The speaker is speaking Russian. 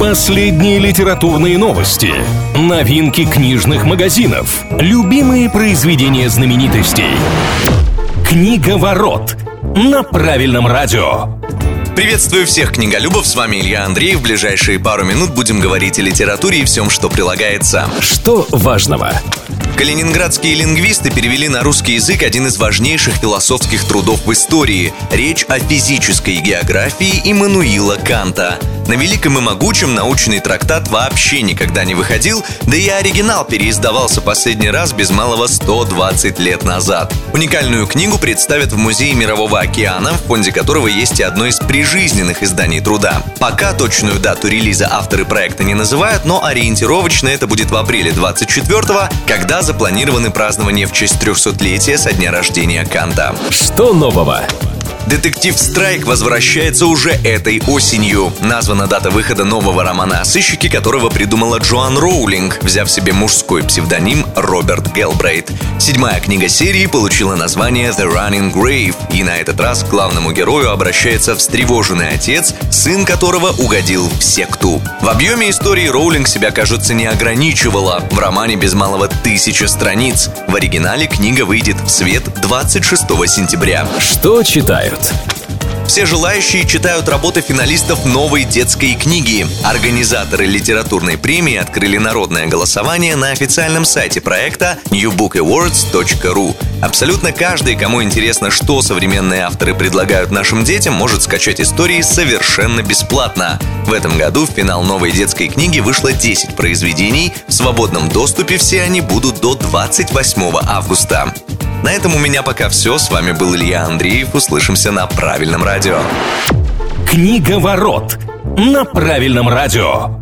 Последние литературные новости, новинки книжных магазинов, любимые произведения знаменитостей. Книга ворот на правильном радио. Приветствую всех книголюбов, с вами Илья Андреев. В ближайшие пару минут будем говорить о литературе и всем, что прилагается. Что важного? Калининградские лингвисты перевели на русский язык один из важнейших философских трудов в истории. Речь о физической географии Иммануила Канта. На великом и могучем научный трактат вообще никогда не выходил, да и оригинал переиздавался последний раз без малого 120 лет назад. Уникальную книгу представят в Музее Мирового океана, в фонде которого есть и одно из прижизненных изданий труда. Пока точную дату релиза авторы проекта не называют, но ориентировочно это будет в апреле 24-го, когда запланированы празднования в честь 300-летия со дня рождения Канта. Что нового? Детектив Страйк возвращается уже этой осенью. Названа дата выхода нового романа о сыщике, которого придумала Джоан Роулинг, взяв себе мужской псевдоним Роберт Гелбрейт. Седьмая книга серии получила название The Running Grave, и на этот раз к главному герою обращается встревоженный отец, сын которого угодил в секту. В объеме истории Роулинг себя, кажется, не ограничивала. В романе без малого тысяча страниц. В оригинале книга выйдет в свет 26 сентября. Что читают? Все желающие читают работы финалистов новой детской книги. Организаторы литературной премии открыли народное голосование на официальном сайте проекта newbookawards.ru. Абсолютно каждый, кому интересно, что современные авторы предлагают нашим детям, может скачать истории совершенно бесплатно. В этом году в финал новой детской книги вышло 10 произведений. В свободном доступе все они будут до 28 августа. На этом у меня пока все. С вами был Илья Андреев. Услышимся на правильном радио. Книга ворот на правильном радио.